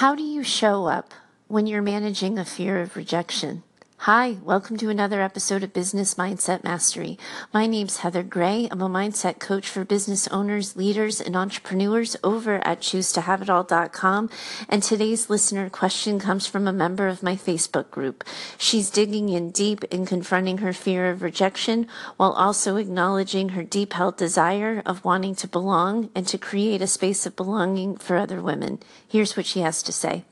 How do you show up when you're managing a fear of rejection? Hi, welcome to another episode of Business Mindset Mastery. My name's Heather Gray. I'm a mindset coach for business owners, leaders, and entrepreneurs over at choosetohaveitall.com. And today's listener question comes from a member of my Facebook group. She's digging in deep in confronting her fear of rejection while also acknowledging her deep held desire of wanting to belong and to create a space of belonging for other women. Here's what she has to say.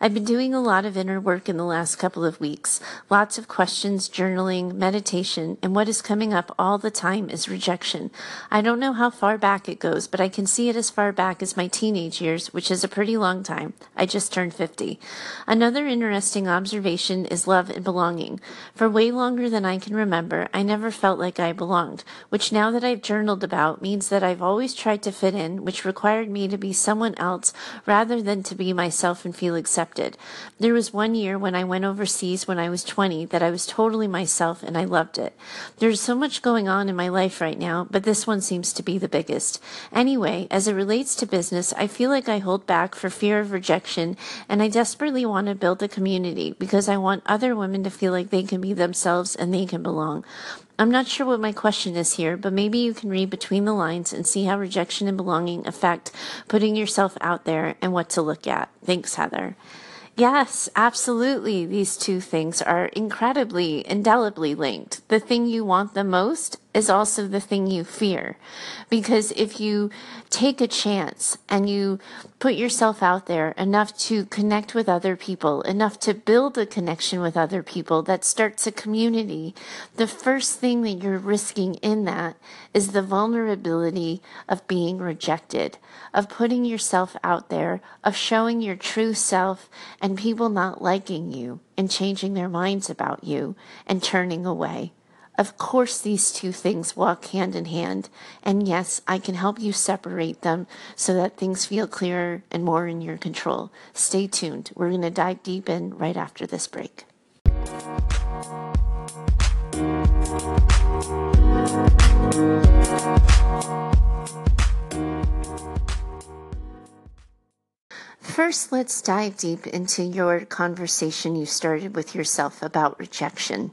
I've been doing a lot of inner work in the last couple of weeks. Lots of questions, journaling, meditation, and what is coming up all the time is rejection. I don't know how far back it goes, but I can see it as far back as my teenage years, which is a pretty long time. I just turned 50. Another interesting observation is love and belonging. For way longer than I can remember, I never felt like I belonged, which now that I've journaled about means that I've always tried to fit in, which required me to be someone else rather than to be myself and feel accepted. There was one year when I went overseas when I was 20 that I was totally myself and I loved it. There's so much going on in my life right now, but this one seems to be the biggest. Anyway, as it relates to business, I feel like I hold back for fear of rejection and I desperately want to build a community because I want other women to feel like they can be themselves and they can belong. I'm not sure what my question is here, but maybe you can read between the lines and see how rejection and belonging affect putting yourself out there and what to look at. Thanks, Heather. Yes, absolutely. These two things are incredibly, indelibly linked. The thing you want the most is also the thing you fear. Because if you take a chance and you put yourself out there enough to connect with other people, enough to build a connection with other people that starts a community, the first thing that you're risking in that is the vulnerability of being rejected, of putting yourself out there, of showing your true self and people not liking you and changing their minds about you and turning away. Of course, these two things walk hand in hand. And yes, I can help you separate them so that things feel clearer and more in your control. Stay tuned. We're going to dive deep in right after this break. First, let's dive deep into your conversation you started with yourself about rejection.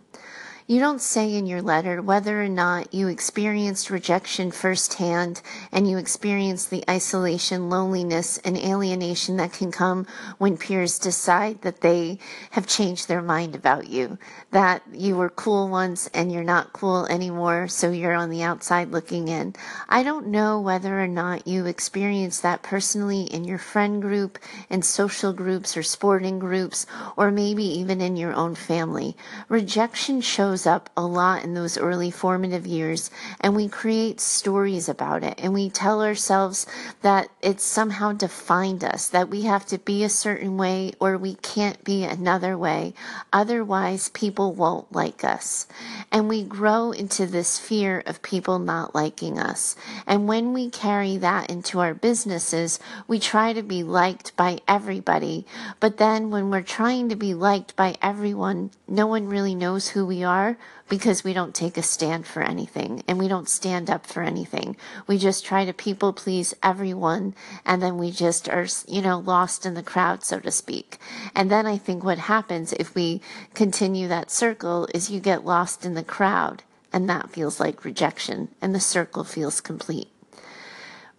You don't say in your letter whether or not you experienced rejection firsthand and you experienced the isolation, loneliness, and alienation that can come when peers decide that they have changed their mind about you. That you were cool once and you're not cool anymore, so you're on the outside looking in. I don't know whether or not you experienced that personally in your friend group, in social groups or sporting groups, or maybe even in your own family. Rejection shows shows up a lot in those early formative years, and we create stories about it, and we tell ourselves that it's somehow defined us, that we have to be a certain way or we can't be another way. Otherwise, people won't like us. And we grow into this fear of people not liking us. And when we carry that into our businesses, we try to be liked by everybody. But then when we're trying to be liked by everyone, no one really knows who we are are because we don't take a stand for anything and we don't stand up for anything. We just try to people please everyone and then we just are, you know, lost in the crowd, so to speak. And then I think what happens if we continue that circle is you get lost in the crowd and that feels like rejection and the circle feels complete.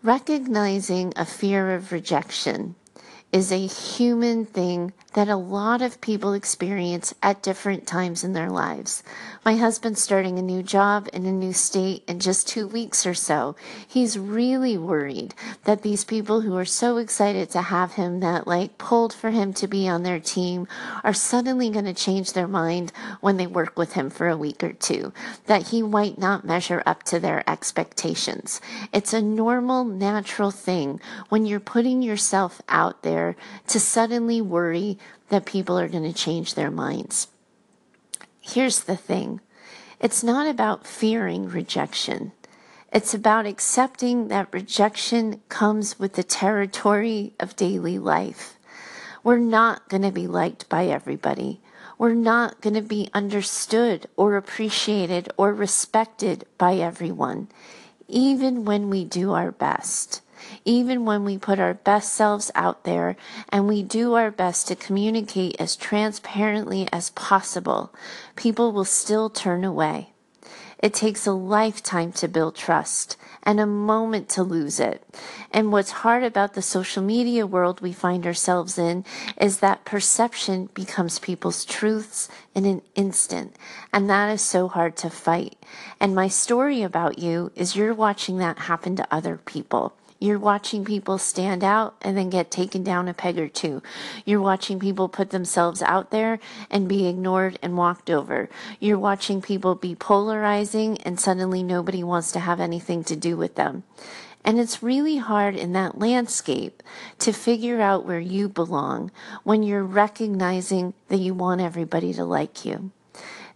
Recognizing a fear of rejection is a human thing that a lot of people experience at different times in their lives. My husband's starting a new job in a new state in just two weeks or so. He's really worried that these people who are so excited to have him, that like pulled for him to be on their team, are suddenly going to change their mind when they work with him for a week or two, that he might not measure up to their expectations. It's a normal, natural thing when you're putting yourself out there to suddenly worry that people are going to change their minds. Here's the thing it's not about fearing rejection. It's about accepting that rejection comes with the territory of daily life. We're not going to be liked by everybody. We're not going to be understood or appreciated or respected by everyone, even when we do our best. Even when we put our best selves out there and we do our best to communicate as transparently as possible, people will still turn away. It takes a lifetime to build trust and a moment to lose it. And what's hard about the social media world we find ourselves in is that perception becomes people's truths in an instant. And that is so hard to fight. And my story about you is you're watching that happen to other people. You're watching people stand out and then get taken down a peg or two. You're watching people put themselves out there and be ignored and walked over. You're watching people be polarizing and suddenly nobody wants to have anything to do with them. And it's really hard in that landscape to figure out where you belong when you're recognizing that you want everybody to like you.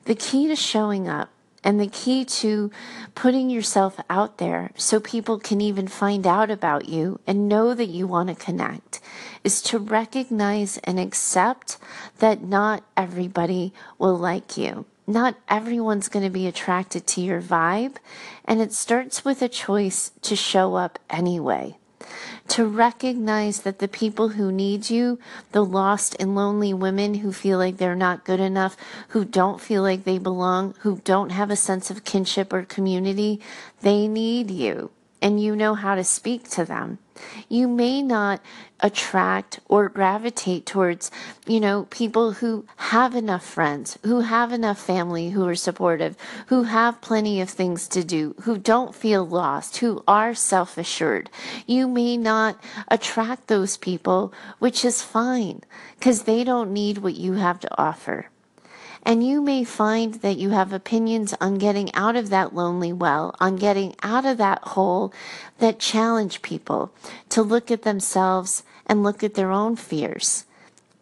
The key to showing up and the key to putting yourself out there so people can even find out about you and know that you want to connect is to recognize and accept that not everybody will like you. Not everyone's going to be attracted to your vibe. And it starts with a choice to show up anyway to recognize that the people who need you, the lost and lonely women who feel like they're not good enough, who don't feel like they belong, who don't have a sense of kinship or community, they need you and you know how to speak to them. You may not attract or gravitate towards, you know, people who have enough friends, who have enough family who are supportive, who have plenty of things to do, who don't feel lost, who are self assured. You may not attract those people, which is fine because they don't need what you have to offer. And you may find that you have opinions on getting out of that lonely well, on getting out of that hole that challenge people to look at themselves and look at their own fears.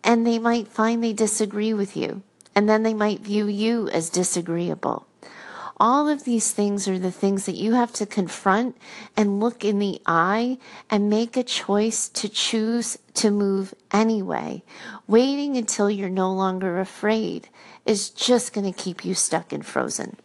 And they might find they disagree with you. And then they might view you as disagreeable. All of these things are the things that you have to confront and look in the eye and make a choice to choose to move anyway. Waiting until you're no longer afraid is just going to keep you stuck and frozen.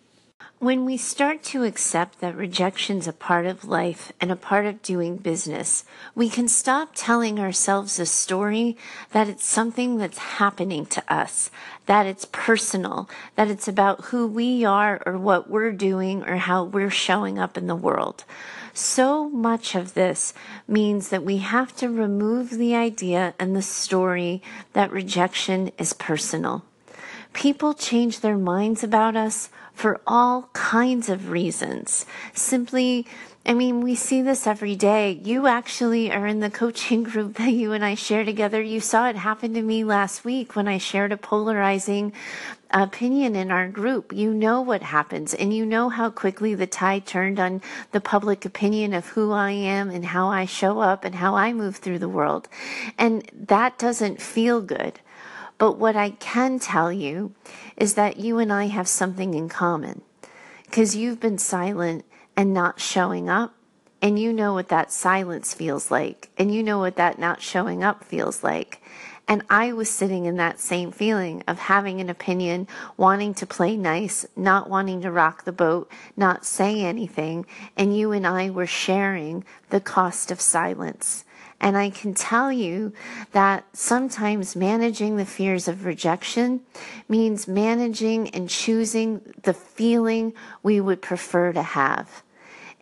When we start to accept that rejection's a part of life and a part of doing business, we can stop telling ourselves a story that it's something that's happening to us, that it's personal, that it's about who we are or what we're doing or how we're showing up in the world. So much of this means that we have to remove the idea and the story that rejection is personal. People change their minds about us for all kinds of reasons. Simply, I mean, we see this every day. You actually are in the coaching group that you and I share together. You saw it happen to me last week when I shared a polarizing opinion in our group. You know what happens and you know how quickly the tide turned on the public opinion of who I am and how I show up and how I move through the world. And that doesn't feel good. But what I can tell you is that you and I have something in common because you've been silent and not showing up. And you know what that silence feels like. And you know what that not showing up feels like. And I was sitting in that same feeling of having an opinion, wanting to play nice, not wanting to rock the boat, not say anything. And you and I were sharing the cost of silence. And I can tell you that sometimes managing the fears of rejection means managing and choosing the feeling we would prefer to have.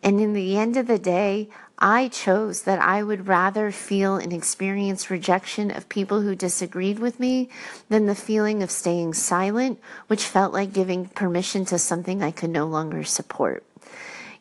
And in the end of the day, I chose that I would rather feel and experience rejection of people who disagreed with me than the feeling of staying silent, which felt like giving permission to something I could no longer support.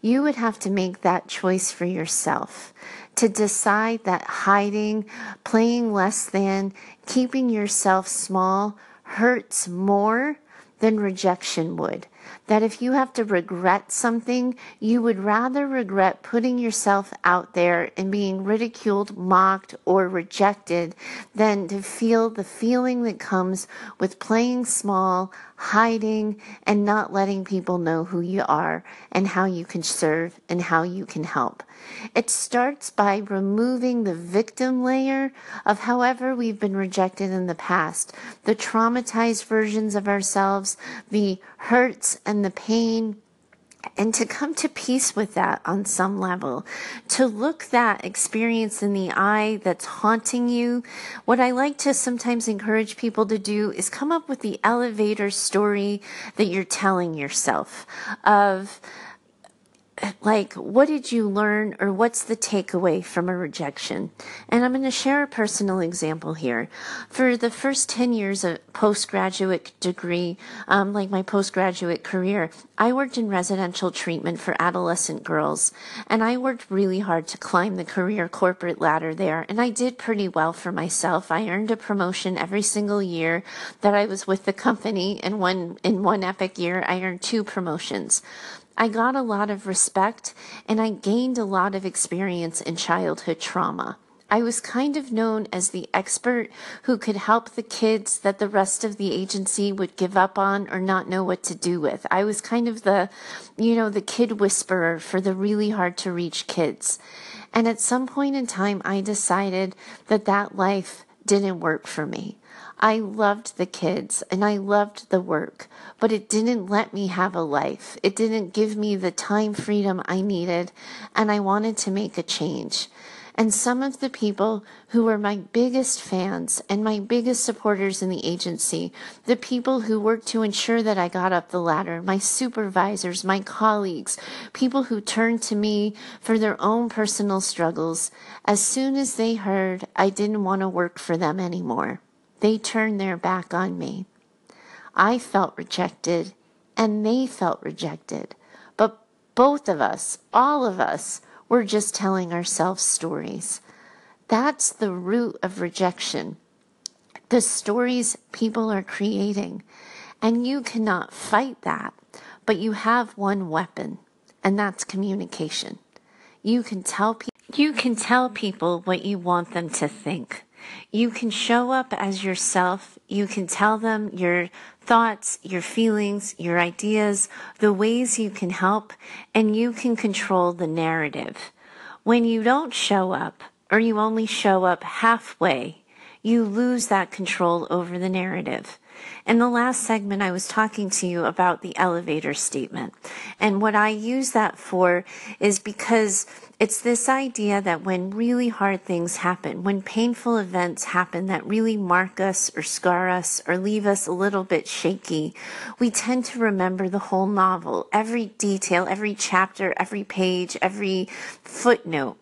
You would have to make that choice for yourself to decide that hiding, playing less than, keeping yourself small hurts more than rejection would. That if you have to regret something, you would rather regret putting yourself out there and being ridiculed, mocked, or rejected than to feel the feeling that comes with playing small, hiding, and not letting people know who you are and how you can serve and how you can help. It starts by removing the victim layer of however we've been rejected in the past, the traumatized versions of ourselves, the hurts and the pain and to come to peace with that on some level, to look that experience in the eye that's haunting you. What I like to sometimes encourage people to do is come up with the elevator story that you're telling yourself of, like what did you learn or what's the takeaway from a rejection? And i'm going to share a personal example here. For the first 10 years of postgraduate degree um, like my postgraduate career i worked in residential treatment for adolescent girls and i worked really hard to climb the career corporate ladder there and i did pretty well for myself. I earned a promotion every single year that i was with the company and one in one epic year i earned two promotions I got a lot of respect and I gained a lot of experience in childhood trauma. I was kind of known as the expert who could help the kids that the rest of the agency would give up on or not know what to do with. I was kind of the, you know, the kid whisperer for the really hard to reach kids. And at some point in time, I decided that that life didn't work for me. I loved the kids and I loved the work, but it didn't let me have a life. It didn't give me the time freedom I needed, and I wanted to make a change. And some of the people who were my biggest fans and my biggest supporters in the agency, the people who worked to ensure that I got up the ladder, my supervisors, my colleagues, people who turned to me for their own personal struggles, as soon as they heard I didn't want to work for them anymore they turned their back on me. I felt rejected and they felt rejected. But both of us, all of us, were just telling ourselves stories. That's the root of rejection. The stories people are creating. And you cannot fight that, but you have one weapon, and that's communication. You can tell people you can tell people what you want them to think. You can show up as yourself. You can tell them your thoughts, your feelings, your ideas, the ways you can help, and you can control the narrative. When you don't show up, or you only show up halfway, you lose that control over the narrative. In the last segment, I was talking to you about the elevator statement. And what I use that for is because it's this idea that when really hard things happen, when painful events happen that really mark us or scar us or leave us a little bit shaky, we tend to remember the whole novel, every detail, every chapter, every page, every footnote.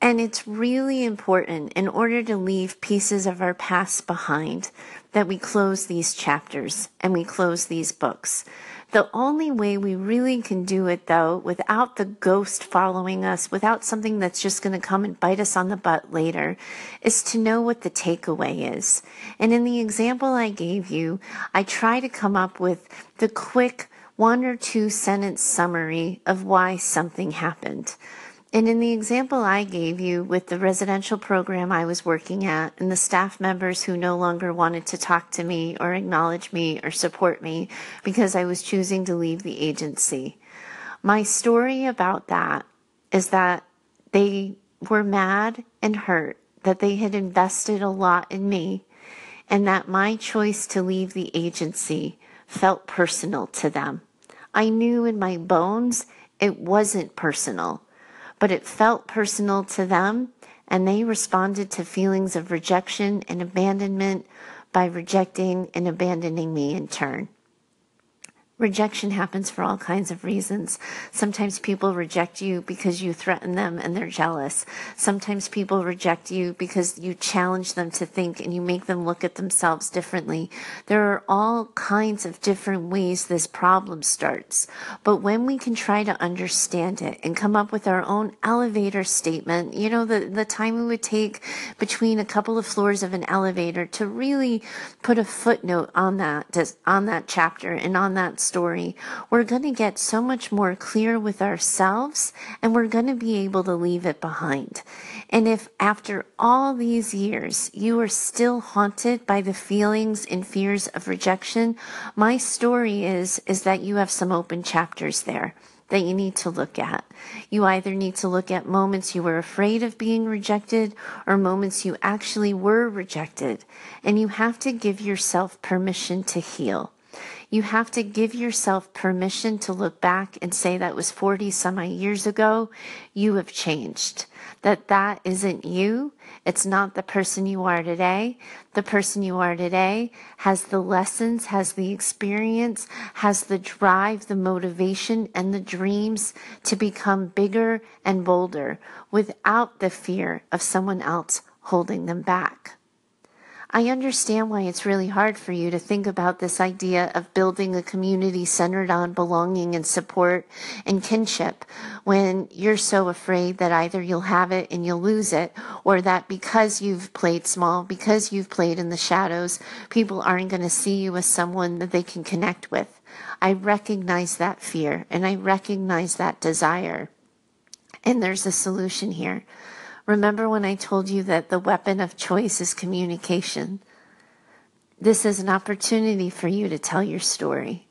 And it's really important in order to leave pieces of our past behind that we close these chapters and we close these books. The only way we really can do it, though, without the ghost following us, without something that's just going to come and bite us on the butt later, is to know what the takeaway is. And in the example I gave you, I try to come up with the quick one or two sentence summary of why something happened. And in the example I gave you with the residential program I was working at and the staff members who no longer wanted to talk to me or acknowledge me or support me because I was choosing to leave the agency, my story about that is that they were mad and hurt that they had invested a lot in me and that my choice to leave the agency felt personal to them. I knew in my bones it wasn't personal but it felt personal to them, and they responded to feelings of rejection and abandonment by rejecting and abandoning me in turn. Rejection happens for all kinds of reasons. Sometimes people reject you because you threaten them and they're jealous. Sometimes people reject you because you challenge them to think and you make them look at themselves differently. There are all kinds of different ways this problem starts. But when we can try to understand it and come up with our own elevator statement, you know, the, the time it would take between a couple of floors of an elevator to really put a footnote on that, on that chapter and on that story, we're going to get so much more clear with ourselves and we're going to be able to leave it behind. And if after all these years you are still haunted by the feelings and fears of rejection, my story is, is that you have some open chapters there that you need to look at. You either need to look at moments you were afraid of being rejected or moments you actually were rejected. And you have to give yourself permission to heal. You have to give yourself permission to look back and say that was 40 some years ago. You have changed. That that isn't you. It's not the person you are today. The person you are today has the lessons, has the experience, has the drive, the motivation, and the dreams to become bigger and bolder without the fear of someone else holding them back. I understand why it's really hard for you to think about this idea of building a community centered on belonging and support and kinship when you're so afraid that either you'll have it and you'll lose it, or that because you've played small, because you've played in the shadows, people aren't going to see you as someone that they can connect with. I recognize that fear and I recognize that desire. And there's a solution here. Remember when I told you that the weapon of choice is communication? This is an opportunity for you to tell your story,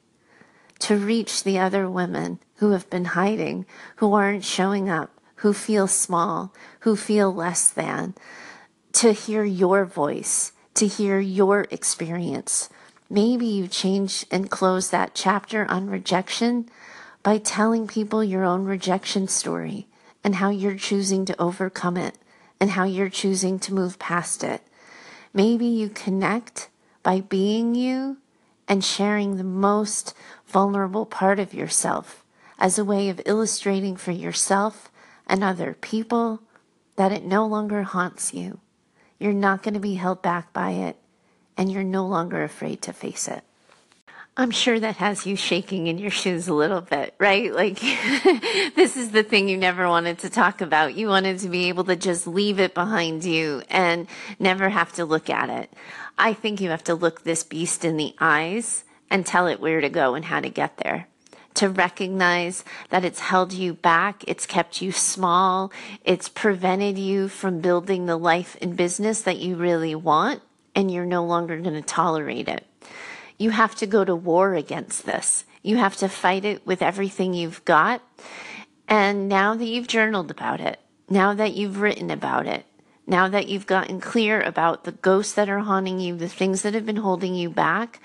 to reach the other women who have been hiding, who aren't showing up, who feel small, who feel less than, to hear your voice, to hear your experience. Maybe you change and close that chapter on rejection by telling people your own rejection story and how you're choosing to overcome it and how you're choosing to move past it. Maybe you connect by being you and sharing the most vulnerable part of yourself as a way of illustrating for yourself and other people that it no longer haunts you. You're not going to be held back by it, and you're no longer afraid to face it. I'm sure that has you shaking in your shoes a little bit, right? Like, this is the thing you never wanted to talk about. You wanted to be able to just leave it behind you and never have to look at it. I think you have to look this beast in the eyes and tell it where to go and how to get there. To recognize that it's held you back, it's kept you small, it's prevented you from building the life and business that you really want, and you're no longer going to tolerate it. You have to go to war against this. You have to fight it with everything you've got. And now that you've journaled about it, now that you've written about it, now that you've gotten clear about the ghosts that are haunting you, the things that have been holding you back,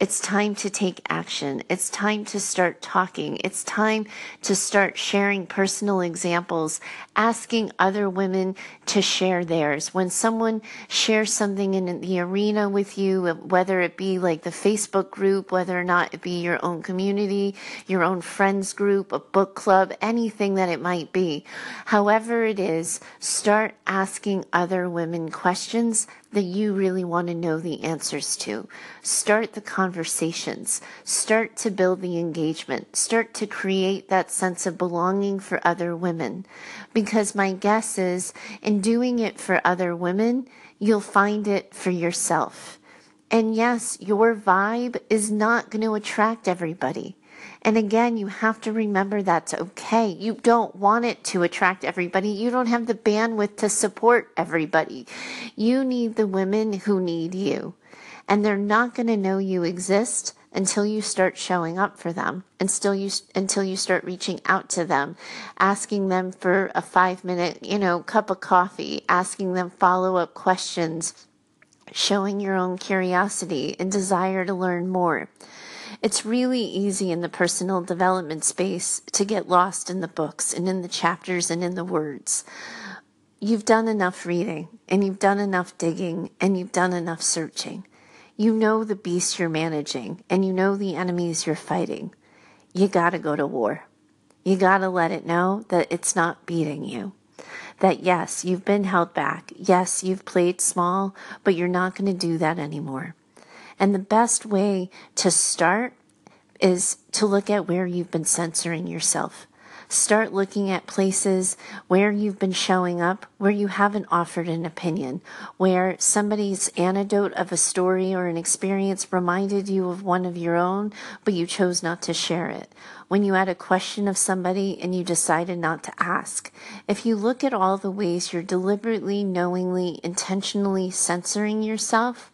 it's time to take action. It's time to start talking. It's time to start sharing personal examples, asking other women to share theirs. When someone shares something in the arena with you, whether it be like the Facebook group, whether or not it be your own community, your own friends group, a book club, anything that it might be, however it is, start asking other women questions that you really want to know the answers to. Start the conversations. Start to build the engagement. Start to create that sense of belonging for other women. Because my guess is in doing it for other women, you'll find it for yourself. And yes, your vibe is not going to attract everybody. And again, you have to remember that's okay. You don't want it to attract everybody. You don't have the bandwidth to support everybody. You need the women who need you. And they're not going to know you exist until you start showing up for them and still you until you start reaching out to them asking them for a 5 minute you know cup of coffee asking them follow up questions showing your own curiosity and desire to learn more it's really easy in the personal development space to get lost in the books and in the chapters and in the words. You've done enough reading and you've done enough digging and you've done enough searching. You know the beast you're managing and you know the enemies you're fighting. You gotta go to war. You gotta let it know that it's not beating you. That yes, you've been held back. Yes, you've played small, but you're not going to do that anymore. And the best way to start is to look at where you've been censoring yourself. Start looking at places where you've been showing up, where you haven't offered an opinion, where somebody's anecdote of a story or an experience reminded you of one of your own, but you chose not to share it. When you had a question of somebody and you decided not to ask. If you look at all the ways you're deliberately, knowingly, intentionally censoring yourself,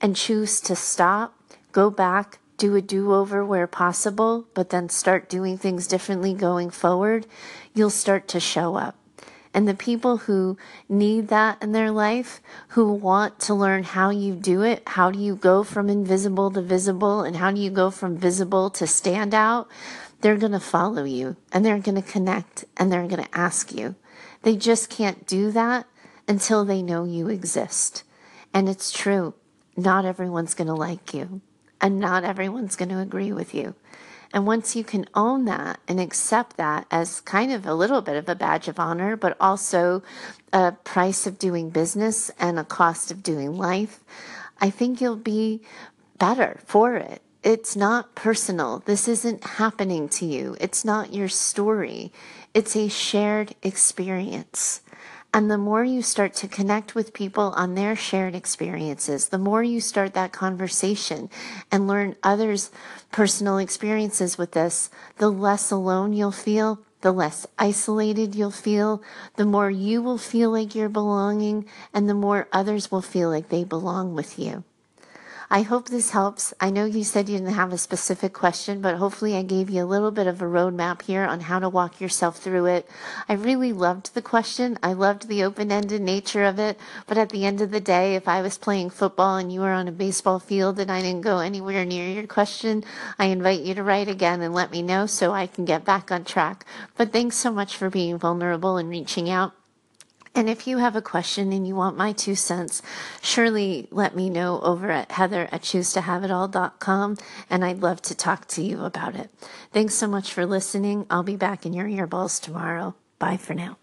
and choose to stop, go back, do a do over where possible, but then start doing things differently going forward, you'll start to show up. And the people who need that in their life, who want to learn how you do it, how do you go from invisible to visible, and how do you go from visible to stand out, they're going to follow you and they're going to connect and they're going to ask you. They just can't do that until they know you exist. And it's true, not everyone's going to like you and not everyone's going to agree with you. And once you can own that and accept that as kind of a little bit of a badge of honor, but also a price of doing business and a cost of doing life, I think you'll be better for it. It's not personal. This isn't happening to you. It's not your story. It's a shared experience. And the more you start to connect with people on their shared experiences, the more you start that conversation and learn others' personal experiences with this, the less alone you'll feel, the less isolated you'll feel, the more you will feel like you're belonging, and the more others will feel like they belong with you. I hope this helps. I know you said you didn't have a specific question, but hopefully I gave you a little bit of a roadmap here on how to walk yourself through it. I really loved the question. I loved the open ended nature of it. But at the end of the day, if I was playing football and you were on a baseball field and I didn't go anywhere near your question, I invite you to write again and let me know so I can get back on track. But thanks so much for being vulnerable and reaching out. And if you have a question and you want my two cents, surely let me know over at heather at choosetohaveitall.com and I'd love to talk to you about it. Thanks so much for listening. I'll be back in your earballs tomorrow. Bye for now.